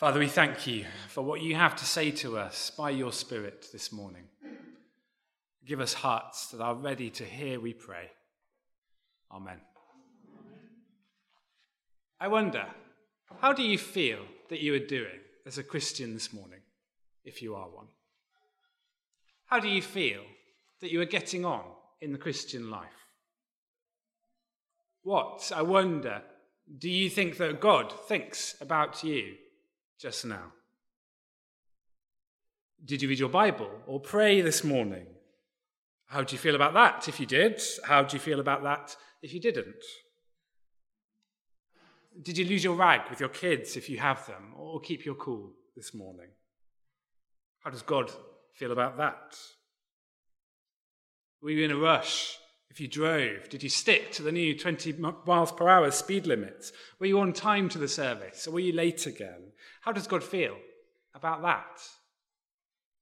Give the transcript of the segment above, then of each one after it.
Father, we thank you for what you have to say to us by your Spirit this morning. Give us hearts that are ready to hear, we pray. Amen. I wonder, how do you feel that you are doing as a Christian this morning, if you are one? How do you feel that you are getting on in the Christian life? What, I wonder, do you think that God thinks about you just now? Did you read your Bible or pray this morning? How do you feel about that if you did? How do you feel about that if you didn't? Did you lose your rag with your kids if you have them, or keep your cool this morning? How does God feel about that? Were you in a rush if you drove? Did you stick to the new 20 miles per hour speed limits? Were you on time to the service, or were you late again? How does God feel about that?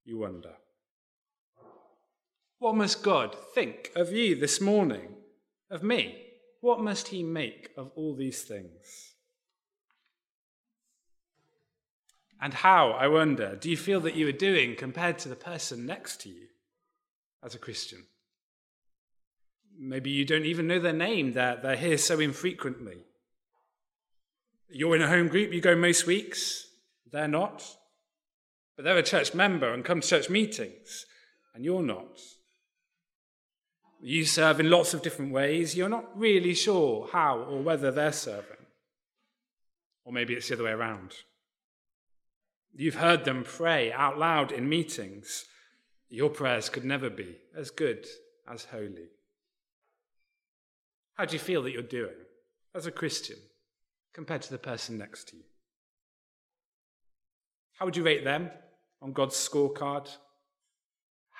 You wonder. What must God think of you this morning? Of me? What must he make of all these things? And how, I wonder, do you feel that you are doing compared to the person next to you as a Christian? Maybe you don't even know their name, they're, they're here so infrequently. You're in a home group, you go most weeks, they're not. But they're a church member and come to church meetings, and you're not. You serve in lots of different ways. You're not really sure how or whether they're serving. Or maybe it's the other way around. You've heard them pray out loud in meetings. Your prayers could never be as good as holy. How do you feel that you're doing as a Christian compared to the person next to you? How would you rate them on God's scorecard?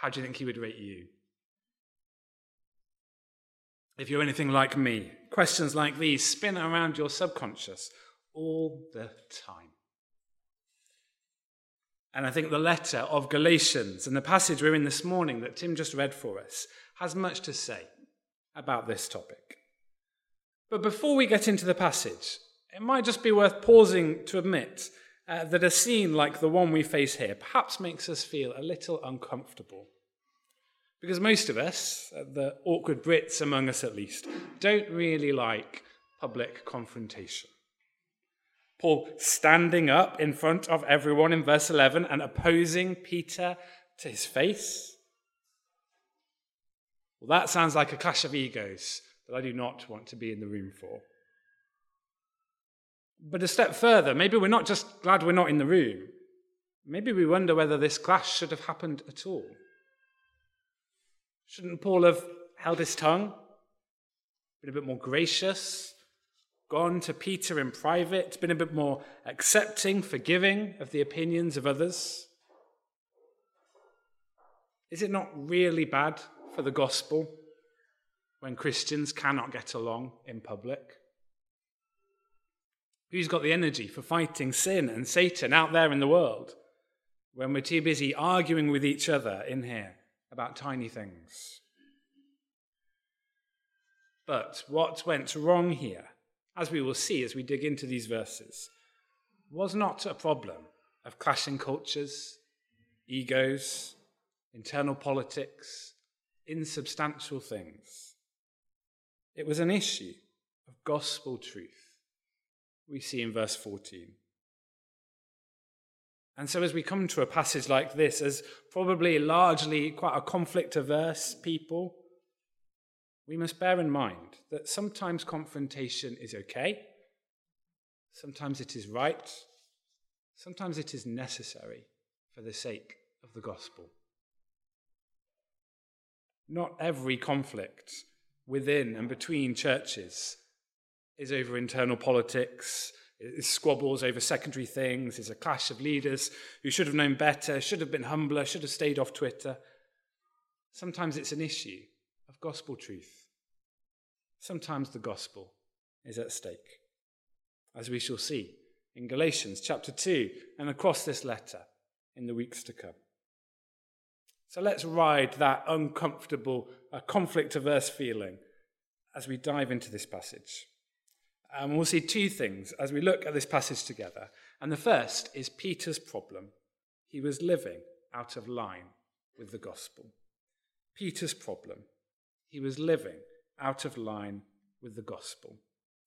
How do you think He would rate you? If you're anything like me, questions like these spin around your subconscious all the time. And I think the letter of Galatians and the passage we're in this morning that Tim just read for us has much to say about this topic. But before we get into the passage, it might just be worth pausing to admit uh, that a scene like the one we face here perhaps makes us feel a little uncomfortable. Because most of us, uh, the awkward Brits among us at least, don't really like public confrontation. Paul standing up in front of everyone in verse 11 and opposing Peter to his face. Well, that sounds like a clash of egos that I do not want to be in the room for. But a step further, maybe we're not just glad we're not in the room. Maybe we wonder whether this clash should have happened at all. Shouldn't Paul have held his tongue, been a bit more gracious, gone to Peter in private, been a bit more accepting, forgiving of the opinions of others? Is it not really bad for the gospel when Christians cannot get along in public? Who's got the energy for fighting sin and Satan out there in the world when we're too busy arguing with each other in here about tiny things? But what went wrong here, as we will see as we dig into these verses, was not a problem of clashing cultures, egos, internal politics, insubstantial things. It was an issue of gospel truth, we see in verse 14. And so, as we come to a passage like this, as probably largely quite a conflict averse people, we must bear in mind that sometimes confrontation is okay, sometimes it is right, sometimes it is necessary for the sake of the gospel. Not every conflict within and between churches is over internal politics, is squabbles over secondary things, is a clash of leaders who should have known better, should have been humbler, should have stayed off Twitter. Sometimes it's an issue of gospel truth. Sometimes the gospel is at stake, as we shall see in Galatians chapter 2 and across this letter in the weeks to come. So let's ride that uncomfortable, uh, conflict averse feeling as we dive into this passage. And we'll see two things as we look at this passage together. And the first is Peter's problem. He was living out of line with the gospel. Peter's problem. He was living out of line with the gospel.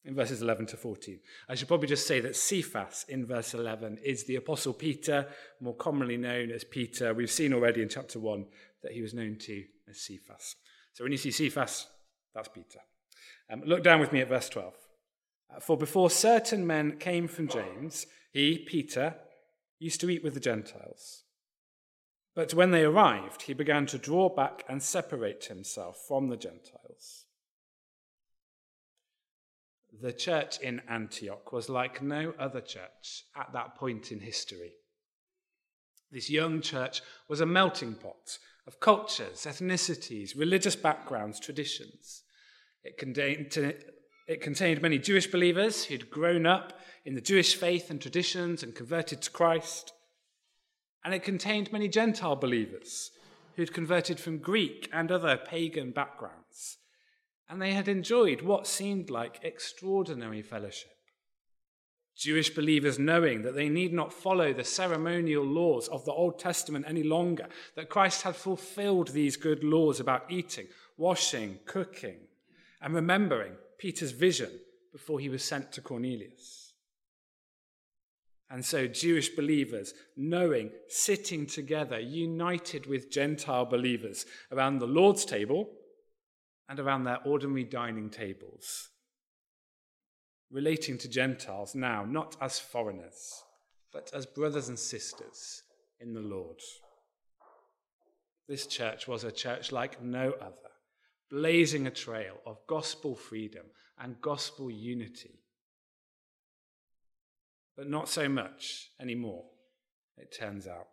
In verses 11 to 14. I should probably just say that Cephas in verse 11 is the Apostle Peter, more commonly known as Peter. We've seen already in chapter 1 that he was known to as Cephas. So when you see Cephas, that's Peter. Um, look down with me at verse 12. Uh, For before certain men came from James, he, Peter, used to eat with the Gentiles. But when they arrived, he began to draw back and separate himself from the Gentiles. The church in Antioch was like no other church at that point in history. This young church was a melting pot of cultures, ethnicities, religious backgrounds, traditions. It contained, it contained many Jewish believers who'd grown up in the Jewish faith and traditions and converted to Christ. And it contained many Gentile believers who'd converted from Greek and other pagan backgrounds. And they had enjoyed what seemed like extraordinary fellowship. Jewish believers knowing that they need not follow the ceremonial laws of the Old Testament any longer, that Christ had fulfilled these good laws about eating, washing, cooking, and remembering Peter's vision before he was sent to Cornelius. And so, Jewish believers, knowing, sitting together, united with Gentile believers around the Lord's table and around their ordinary dining tables, relating to Gentiles now, not as foreigners, but as brothers and sisters in the Lord. This church was a church like no other, blazing a trail of gospel freedom and gospel unity but not so much anymore, it turns out.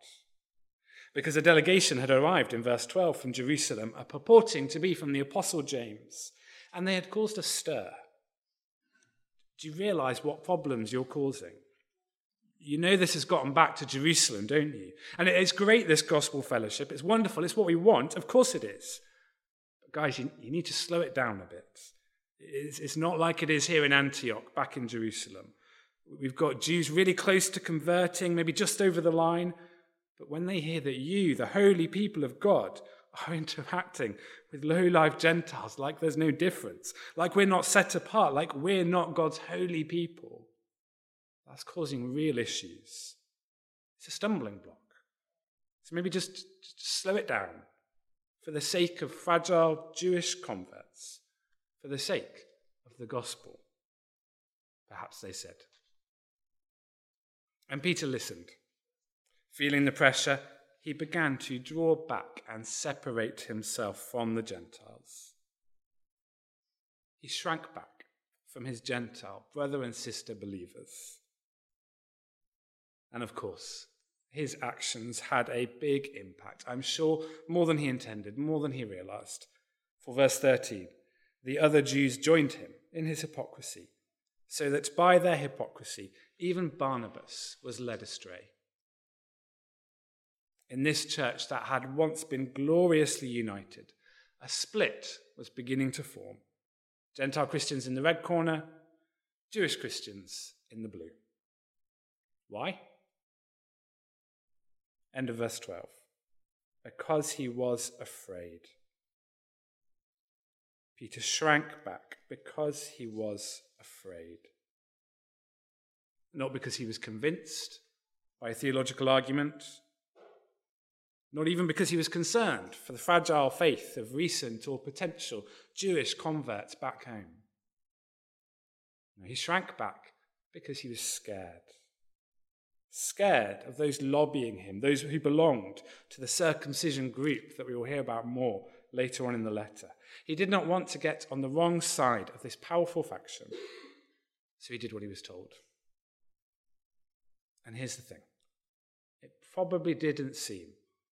Because a delegation had arrived in verse 12 from Jerusalem, purporting to be from the Apostle James, and they had caused a stir. Do you realize what problems you're causing? You know this has gotten back to Jerusalem, don't you? And it's great, this gospel fellowship. It's wonderful. It's what we want. Of course it is. But guys, you, you need to slow it down a bit. It's, it's not like it is here in Antioch, back in Jerusalem. We've got Jews really close to converting, maybe just over the line. But when they hear that you, the holy people of God, are interacting with low life Gentiles like there's no difference, like we're not set apart, like we're not God's holy people, that's causing real issues. It's a stumbling block. So maybe just, just slow it down for the sake of fragile Jewish converts, for the sake of the gospel. Perhaps they said. And Peter listened. Feeling the pressure, he began to draw back and separate himself from the Gentiles. He shrank back from his Gentile brother and sister believers. And of course, his actions had a big impact. I'm sure more than he intended, more than he realized. For verse 13, the other Jews joined him in his hypocrisy, so that by their hypocrisy even Barnabas was led astray. In this church that had once been gloriously united, a split was beginning to form. Gentile Christians in the red corner, Jewish Christians in the blue. Why? End of verse 12. Because he was afraid. Peter shrank back because he was afraid not because he was convinced by a theological argument, not even because he was concerned for the fragile faith of recent or potential Jewish converts back home. No, he shrank back because he was scared. Scared of those lobbying him, those who belonged to the circumcision group that we will hear about more later on in the letter. He did not want to get on the wrong side of this powerful faction, so he did what he was told. And here's the thing it probably didn't seem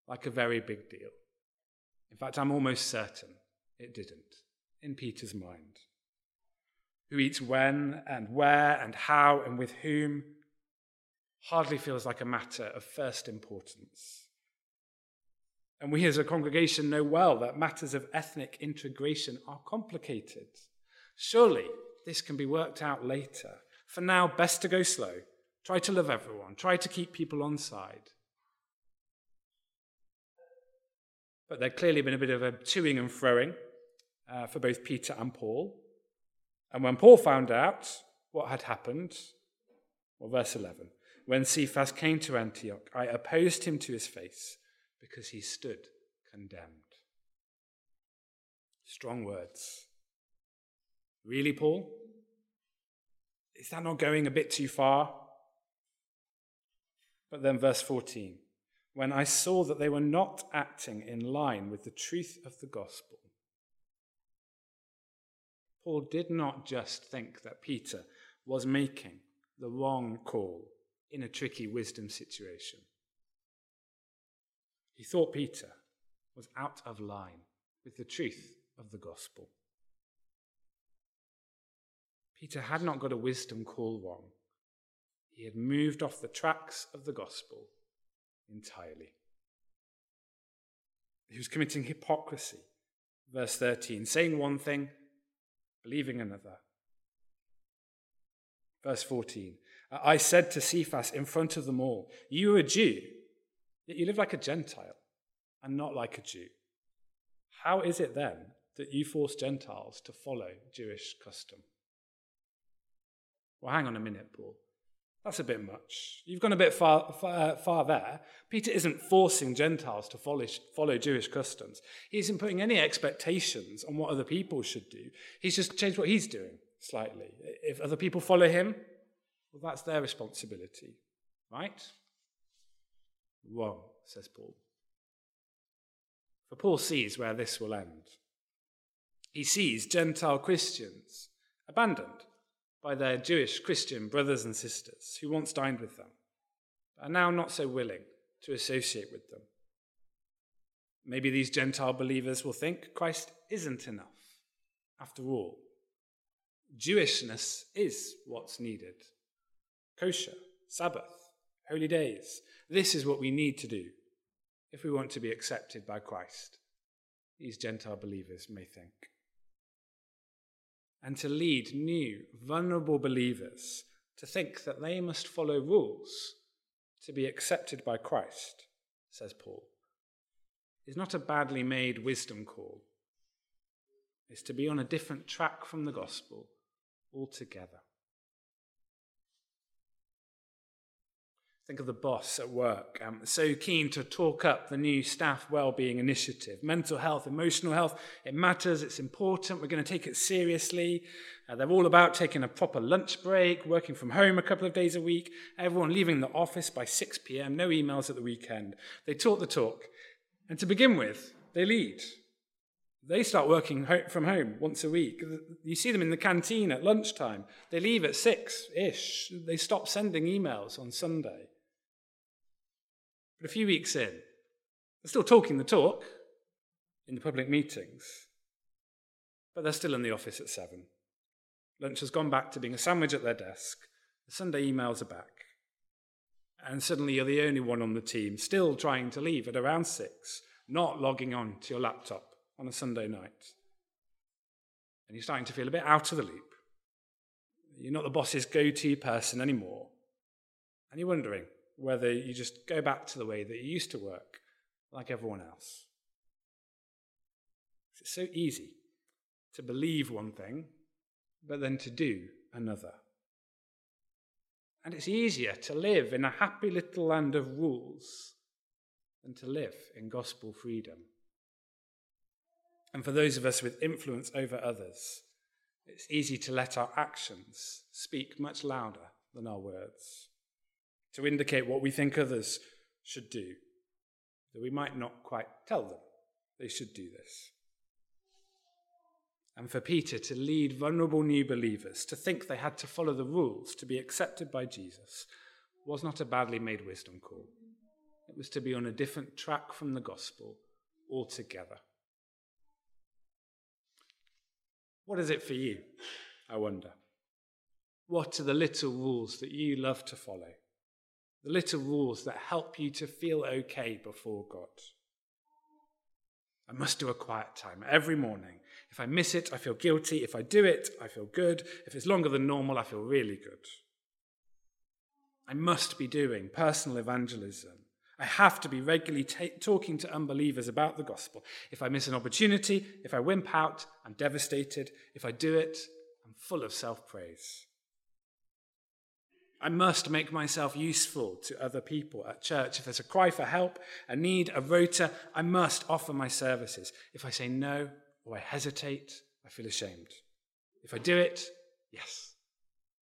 like a very big deal. In fact, I'm almost certain it didn't, in Peter's mind. Who eats when and where and how and with whom hardly feels like a matter of first importance. And we as a congregation know well that matters of ethnic integration are complicated. Surely, this can be worked out later. For now, best to go slow. Try to love everyone. Try to keep people on side. But there'd clearly been a bit of a toing and froing uh, for both Peter and Paul. And when Paul found out what had happened, well, verse 11, when Cephas came to Antioch, I opposed him to his face because he stood condemned. Strong words. Really, Paul? Is that not going a bit too far? But then, verse 14 when I saw that they were not acting in line with the truth of the gospel, Paul did not just think that Peter was making the wrong call in a tricky wisdom situation. He thought Peter was out of line with the truth of the gospel. Peter had not got a wisdom call wrong. He had moved off the tracks of the gospel entirely. He was committing hypocrisy. Verse 13, saying one thing, believing another. Verse 14, I said to Cephas in front of them all, You are a Jew, yet you live like a Gentile and not like a Jew. How is it then that you force Gentiles to follow Jewish custom? Well, hang on a minute, Paul. That's a bit much. You've gone a bit far, far, uh, far, there. Peter isn't forcing Gentiles to follow, follow Jewish customs. He isn't putting any expectations on what other people should do. He's just changed what he's doing slightly. If other people follow him, well, that's their responsibility, right? Wrong, says Paul. For Paul sees where this will end. He sees Gentile Christians abandoned by their Jewish Christian brothers and sisters who once dined with them, but are now not so willing to associate with them. Maybe these Gentile believers will think Christ isn't enough. After all, Jewishness is what's needed. Kosher, Sabbath, holy days. This is what we need to do if we want to be accepted by Christ. These Gentile believers may think and to lead new, vulnerable believers to think that they must follow rules to be accepted by Christ, says Paul, is not a badly made wisdom call. It's to be on a different track from the gospel altogether. Think of the boss at work, um, so keen to talk up the new staff well-being initiative. Mental health, emotional health, it matters, it's important, we're going to take it seriously. Uh, they're all about taking a proper lunch break, working from home a couple of days a week, everyone leaving the office by 6 p.m., no emails at the weekend. They talk the talk. And to begin with, they lead. They start working from home once a week. You see them in the canteen at lunchtime. They leave at six ish. They stop sending emails on Sunday. A few weeks in, they're still talking the talk in the public meetings, but they're still in the office at seven. Lunch has gone back to being a sandwich at their desk. The Sunday emails are back. And suddenly you're the only one on the team, still trying to leave at around six, not logging on to your laptop on a Sunday night. And you're starting to feel a bit out of the loop. You're not the boss's go to person anymore. And you're wondering, whether you just go back to the way that you used to work, like everyone else. It's so easy to believe one thing, but then to do another. And it's easier to live in a happy little land of rules than to live in gospel freedom. And for those of us with influence over others, it's easy to let our actions speak much louder than our words to indicate what we think others should do, that we might not quite tell them they should do this. And for Peter to lead vulnerable new believers to think they had to follow the rules to be accepted by Jesus was not a badly made wisdom call. It was to be on a different track from the gospel altogether. What is it for you? I wonder. What are the little rules that you love to follow? The little rules that help you to feel okay before God. I must do a quiet time every morning. If I miss it, I feel guilty. If I do it, I feel good. If it's longer than normal, I feel really good. I must be doing personal evangelism. I have to be regularly ta- talking to unbelievers about the gospel. If I miss an opportunity, if I wimp out, I'm devastated. If I do it, I'm full of self praise. I must make myself useful to other people at church. If there's a cry for help, a need, a rota, I must offer my services. If I say no or I hesitate, I feel ashamed. If I do it, yes,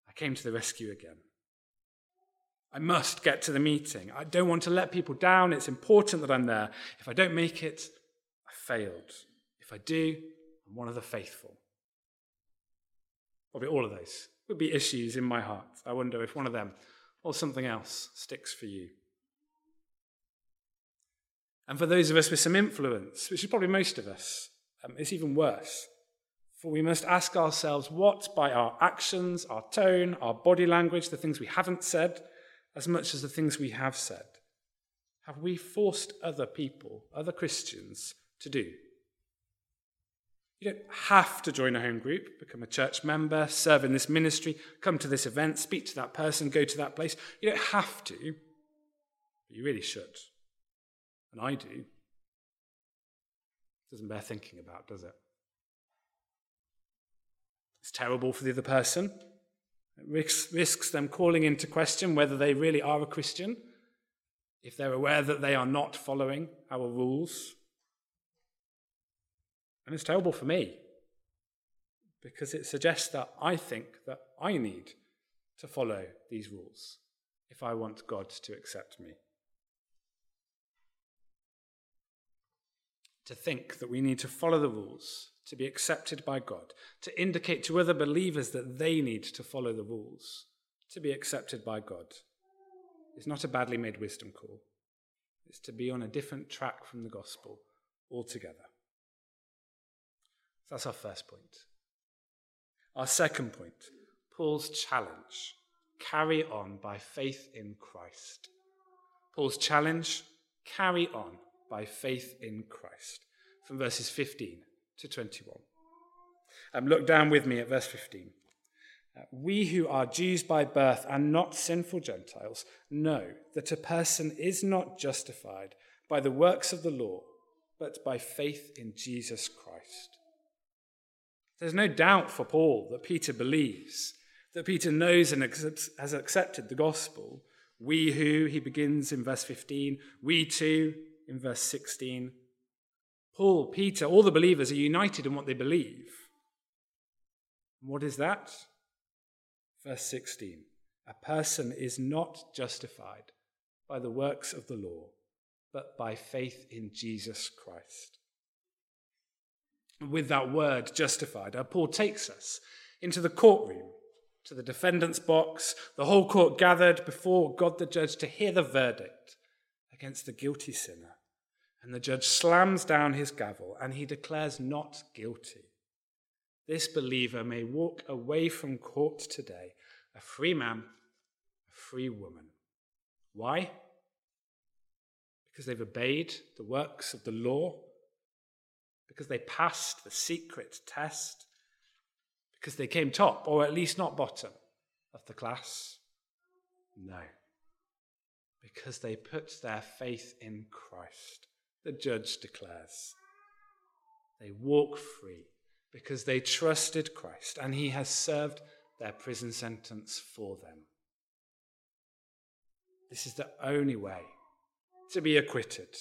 I came to the rescue again. I must get to the meeting. I don't want to let people down. It's important that I'm there. If I don't make it, I failed. If I do, I'm one of the faithful. Probably all of those would be issues in my heart. I wonder if one of them or something else sticks for you. And for those of us with some influence, which is probably most of us, um, it's even worse. For we must ask ourselves what, by our actions, our tone, our body language, the things we haven't said, as much as the things we have said, have we forced other people, other Christians, to do? You don't have to join a home group, become a church member, serve in this ministry, come to this event, speak to that person, go to that place. You don't have to, but you really should. And I do. It doesn't bear thinking about, does it? It's terrible for the other person. It risks, risks them calling into question whether they really are a Christian, if they're aware that they are not following our rules. And it's terrible for me because it suggests that I think that I need to follow these rules if I want God to accept me. To think that we need to follow the rules to be accepted by God, to indicate to other believers that they need to follow the rules to be accepted by God, is not a badly made wisdom call. It's to be on a different track from the gospel altogether. So that's our first point. Our second point Paul's challenge carry on by faith in Christ. Paul's challenge carry on by faith in Christ from verses 15 to 21. Um, look down with me at verse 15. Uh, we who are Jews by birth and not sinful Gentiles know that a person is not justified by the works of the law, but by faith in Jesus Christ. There's no doubt for Paul that Peter believes, that Peter knows and has accepted the gospel. We who, he begins in verse 15, we too in verse 16, Paul, Peter, all the believers are united in what they believe. And what is that? Verse 16 A person is not justified by the works of the law, but by faith in Jesus Christ. With that word, justified, our Paul takes us into the courtroom, to the defendant's box, the whole court gathered before God the judge to hear the verdict against the guilty sinner. And the judge slams down his gavel and he declares not guilty. This believer may walk away from court today a free man, a free woman. Why? Because they've obeyed the works of the law, because they passed the secret test, because they came top, or at least not bottom, of the class. No. Because they put their faith in Christ the judge declares. They walk free because they trusted Christ and he has served their prison sentence for them. This is the only way to be acquitted.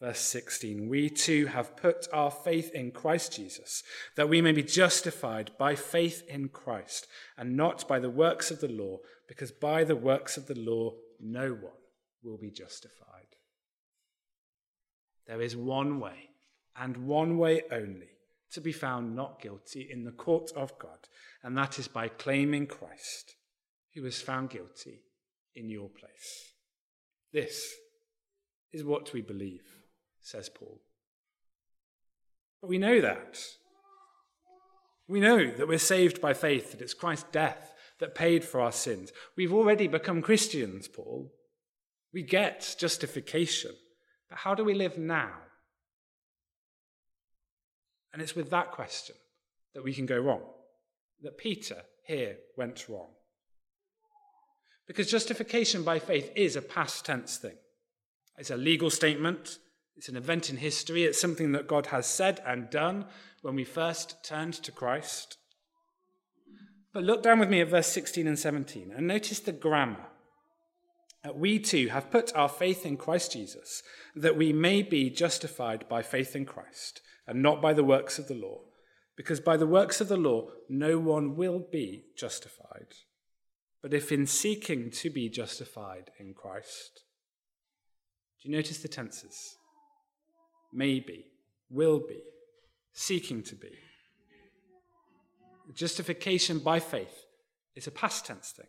Verse 16 We too have put our faith in Christ Jesus, that we may be justified by faith in Christ, and not by the works of the law, because by the works of the law no one will be justified. There is one way, and one way only, to be found not guilty in the court of God, and that is by claiming Christ, who was found guilty in your place. This is what we believe, says Paul. But we know that. We know that we're saved by faith, that it's Christ's death that paid for our sins. We've already become Christians, Paul. We get justification. But how do we live now? And it's with that question that we can go wrong, that Peter here went wrong. Because justification by faith is a past tense thing. It's a legal statement, it's an event in history, it's something that God has said and done when we first turned to Christ. But look down with me at verse 16 and 17 and notice the grammar. We too have put our faith in Christ Jesus, that we may be justified by faith in Christ, and not by the works of the law, because by the works of the law no one will be justified. But if in seeking to be justified in Christ, do you notice the tenses? Maybe, will be, seeking to be. Justification by faith is a past tense thing,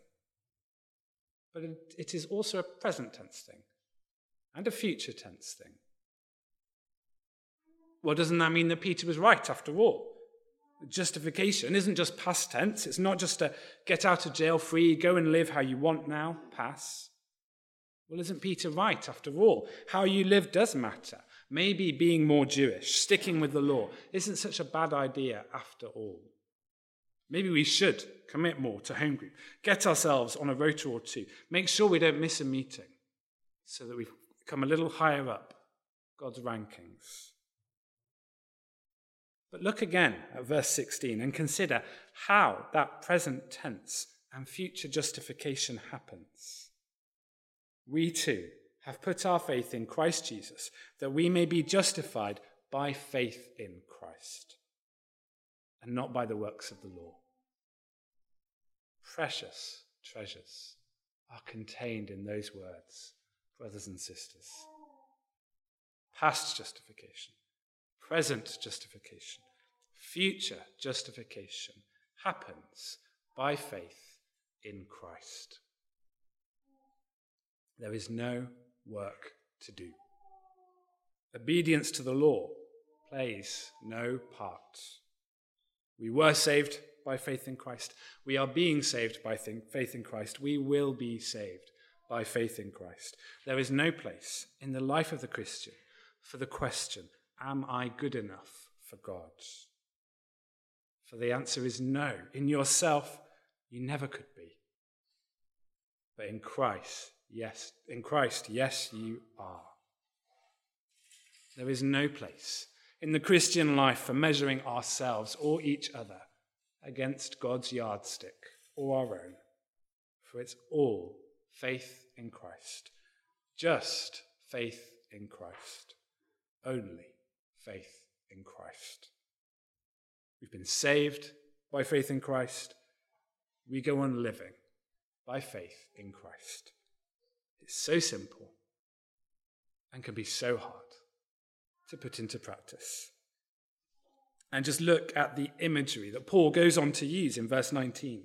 but it is also a present tense thing and a future tense thing. Well, doesn't that mean that Peter was right after all? Justification isn't just past tense. It's not just a get out of jail free, go and live how you want now, pass. Well, isn't Peter right after all? How you live does matter. Maybe being more Jewish, sticking with the law, isn't such a bad idea after all. Maybe we should commit more to home group, get ourselves on a rota or two, make sure we don't miss a meeting so that we come a little higher up God's rankings. But look again at verse 16 and consider how that present tense and future justification happens. We too have put our faith in Christ Jesus that we may be justified by faith in Christ and not by the works of the law. Precious treasures are contained in those words, brothers and sisters. Past justification present justification, future justification happens by faith in Christ. There is no work to do. Obedience to the law plays no part. We were saved by faith in Christ. We are being saved by faith in Christ. We will be saved by faith in Christ. There is no place in the life of the Christian for the question Am I good enough for God? For the answer is no. In yourself, you never could be. But in Christ, yes, in Christ, yes, you are. There is no place in the Christian life for measuring ourselves or each other against God's yardstick or our own, for it's all faith in Christ, just faith in Christ, only faith in Christ. We've been saved by faith in Christ. We go on living by faith in Christ. It's so simple and can be so hard to put into practice. And just look at the imagery that Paul goes on to use in verse 19.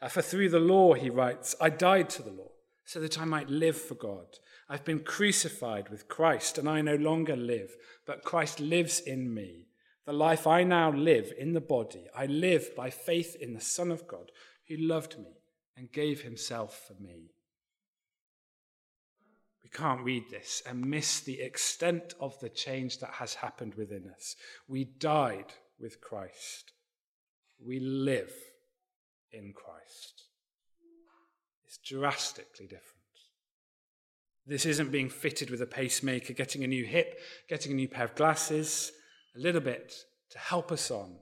Uh, for through the law, he writes, I died to the law so that I might live for God. I've been crucified with Christ, and I no longer live, but Christ lives in me. The life I now live in the body, I live by faith in the Son of God, who loved me and gave himself for me. Can't read this and miss the extent of the change that has happened within us. We died with Christ, we live in Christ. It's drastically different. This isn't being fitted with a pacemaker, getting a new hip, getting a new pair of glasses, a little bit to help us on.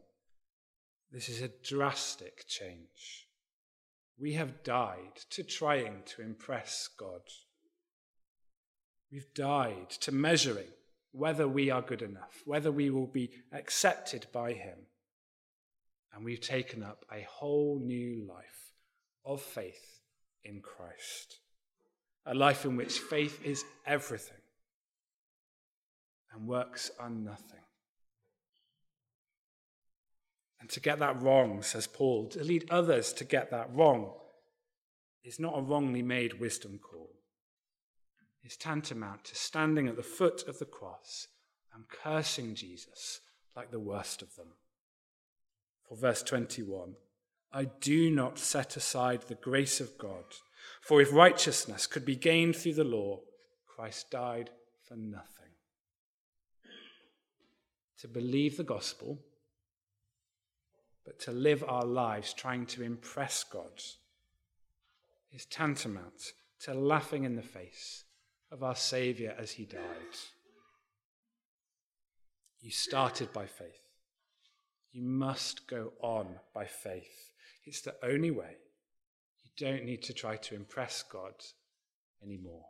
This is a drastic change. We have died to trying to impress God. We've died to measuring whether we are good enough, whether we will be accepted by Him. And we've taken up a whole new life of faith in Christ a life in which faith is everything and works are nothing. And to get that wrong, says Paul, to lead others to get that wrong is not a wrongly made wisdom call. It's tantamount to standing at the foot of the cross and cursing Jesus like the worst of them. For verse 21 I do not set aside the grace of God for if righteousness could be gained through the law, Christ died for nothing. to believe the gospel, but to live our lives trying to impress God is tantamount to laughing in the face of our Saviour as he died. You started by faith. You must go on by faith. It's the only way. You don't need to try to impress God anymore.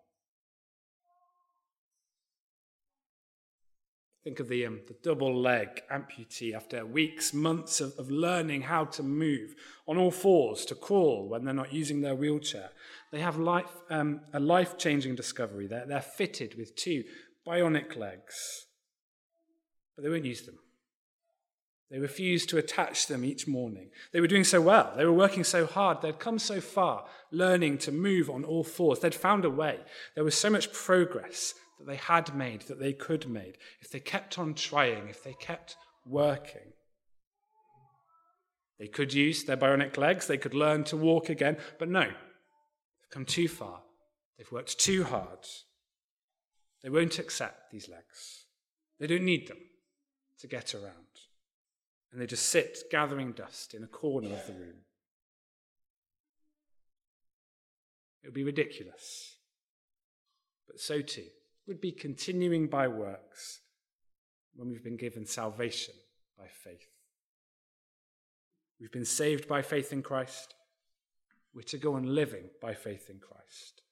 Think of the, um, the double leg amputee after weeks, months of, of learning how to move on all fours to crawl when they're not using their wheelchair. They have life, um, a life changing discovery. They're, they're fitted with two bionic legs, but they won't use them. They refused to attach them each morning. They were doing so well. They were working so hard. They'd come so far, learning to move on all fours. They'd found a way. There was so much progress that they had made, that they could make, if they kept on trying, if they kept working. They could use their bionic legs, they could learn to walk again, but no, they've come too far. They've worked too hard. They won't accept these legs. They don't need them to get around. And they just sit gathering dust in a corner of the room. It would be ridiculous. But so too would be continuing by works when we've been given salvation by faith. We've been saved by faith in Christ. We're to go on living by faith in Christ.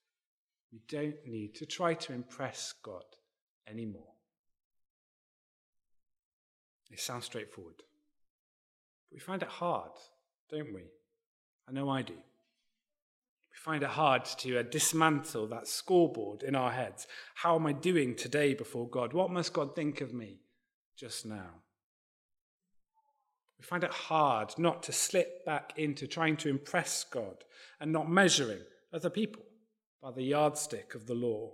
We don't need to try to impress God anymore. It sounds straightforward. But we find it hard, don't we? I know I do find it hard to uh, dismantle that scoreboard in our heads. How am I doing today before God? What must God think of me just now? We find it hard not to slip back into trying to impress God and not measuring other people by the yardstick of the law.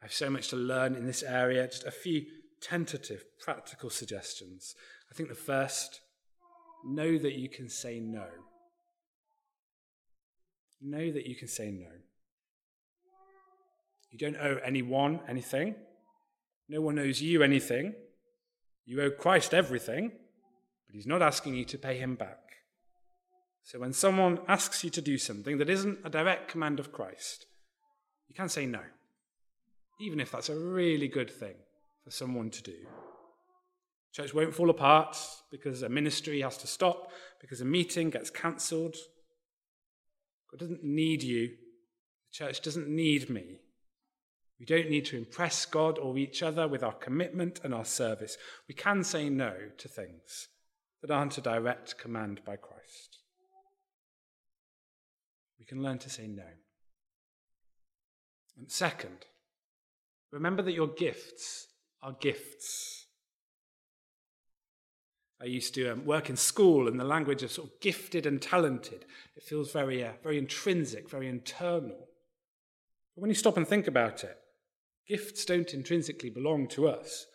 I have so much to learn in this area, just a few tentative practical suggestions. I think the first, know that you can say no. Know that you can say no. You don't owe anyone anything. No one owes you anything. You owe Christ everything, but he's not asking you to pay him back. So when someone asks you to do something that isn't a direct command of Christ, you can say no, even if that's a really good thing for someone to do. Church won't fall apart because a ministry has to stop, because a meeting gets cancelled, God doesn't need you. The church doesn't need me. We don't need to impress God or each other with our commitment and our service. We can say no to things that aren't a direct command by Christ. We can learn to say no. And second, remember that your gifts are gifts. I used to um, work in school in the language of sort of gifted and talented. It feels very, uh, very intrinsic, very internal. But when you stop and think about it, gifts don't intrinsically belong to us.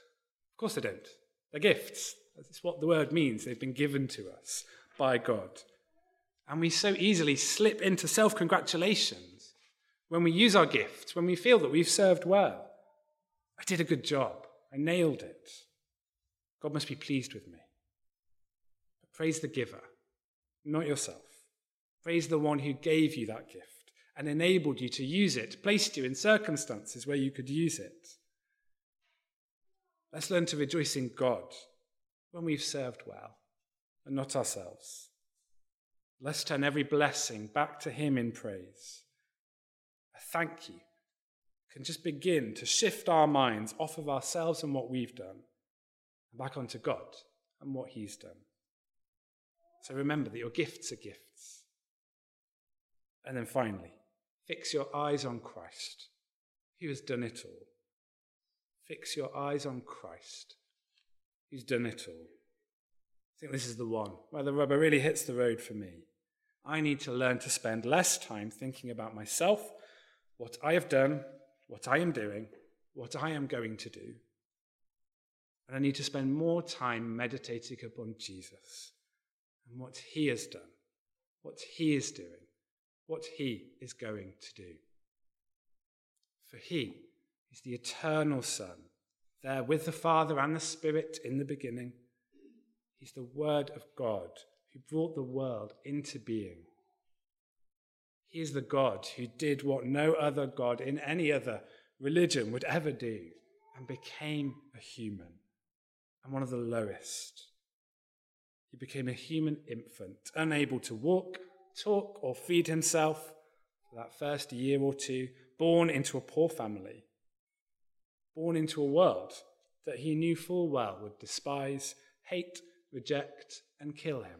Of course they don't. They're gifts. That's what the word means. They've been given to us by God. And we so easily slip into self congratulations when we use our gifts, when we feel that we've served well. I did a good job. I nailed it. God must be pleased with me. Praise the giver, not yourself. Praise the one who gave you that gift and enabled you to use it, placed you in circumstances where you could use it. Let's learn to rejoice in God when we've served well and not ourselves. Let's turn every blessing back to Him in praise. A thank you can just begin to shift our minds off of ourselves and what we've done and back onto God and what He's done. So remember that your gifts are gifts. And then finally, fix your eyes on Christ, who has done it all. Fix your eyes on Christ, who's done it all. I think this is the one where the rubber really hits the road for me. I need to learn to spend less time thinking about myself, what I have done, what I am doing, what I am going to do. And I need to spend more time meditating upon Jesus and what he has done, what he is doing, what he is going to do. For he is the eternal Son, there with the Father and the Spirit in the beginning. He's the Word of God who brought the world into being. He is the God who did what no other God in any other religion would ever do and became a human and one of the lowest. He became a human infant, unable to walk, talk, or feed himself for that first year or two, born into a poor family, born into a world that he knew full well would despise, hate, reject, and kill him.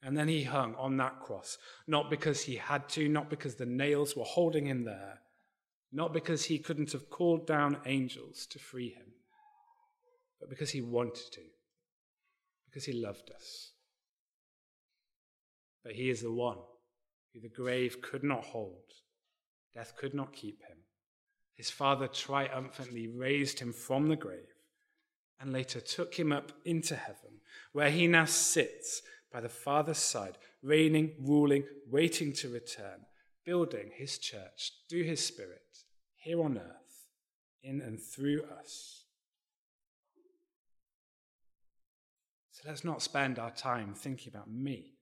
And then he hung on that cross, not because he had to, not because the nails were holding him there, not because he couldn't have called down angels to free him, but because he wanted to, because he loved us. But he is the one who the grave could not hold, death could not keep him. His father triumphantly raised him from the grave and later took him up into heaven, where he now sits by the Father's side, reigning, ruling, waiting to return, building his church through his Spirit here on earth, in and through us. Let's not spend our time thinking about me,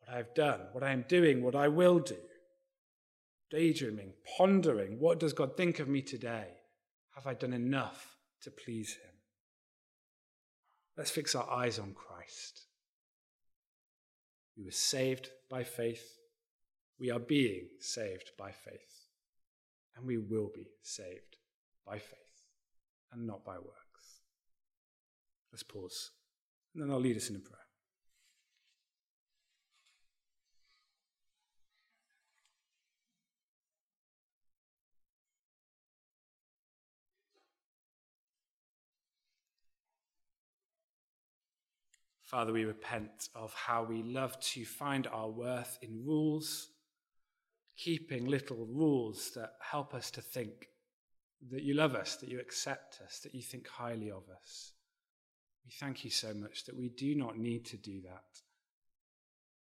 what I've done, what I am doing, what I will do. Daydreaming, pondering, what does God think of me today? Have I done enough to please Him? Let's fix our eyes on Christ. We were saved by faith. We are being saved by faith. And we will be saved by faith and not by works. Let's pause, and then I'll lead us in a prayer. Father, we repent of how we love to find our worth in rules, keeping little rules that help us to think that you love us, that you accept us, that you think highly of us. We thank you so much that we do not need to do that.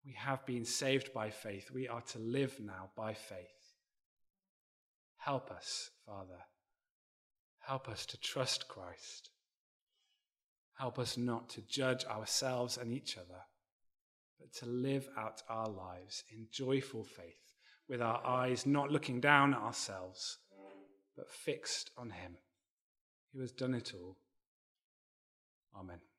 We have been saved by faith. We are to live now by faith. Help us, Father. Help us to trust Christ. Help us not to judge ourselves and each other, but to live out our lives in joyful faith, with our eyes not looking down at ourselves, but fixed on Him who has done it all. Amen.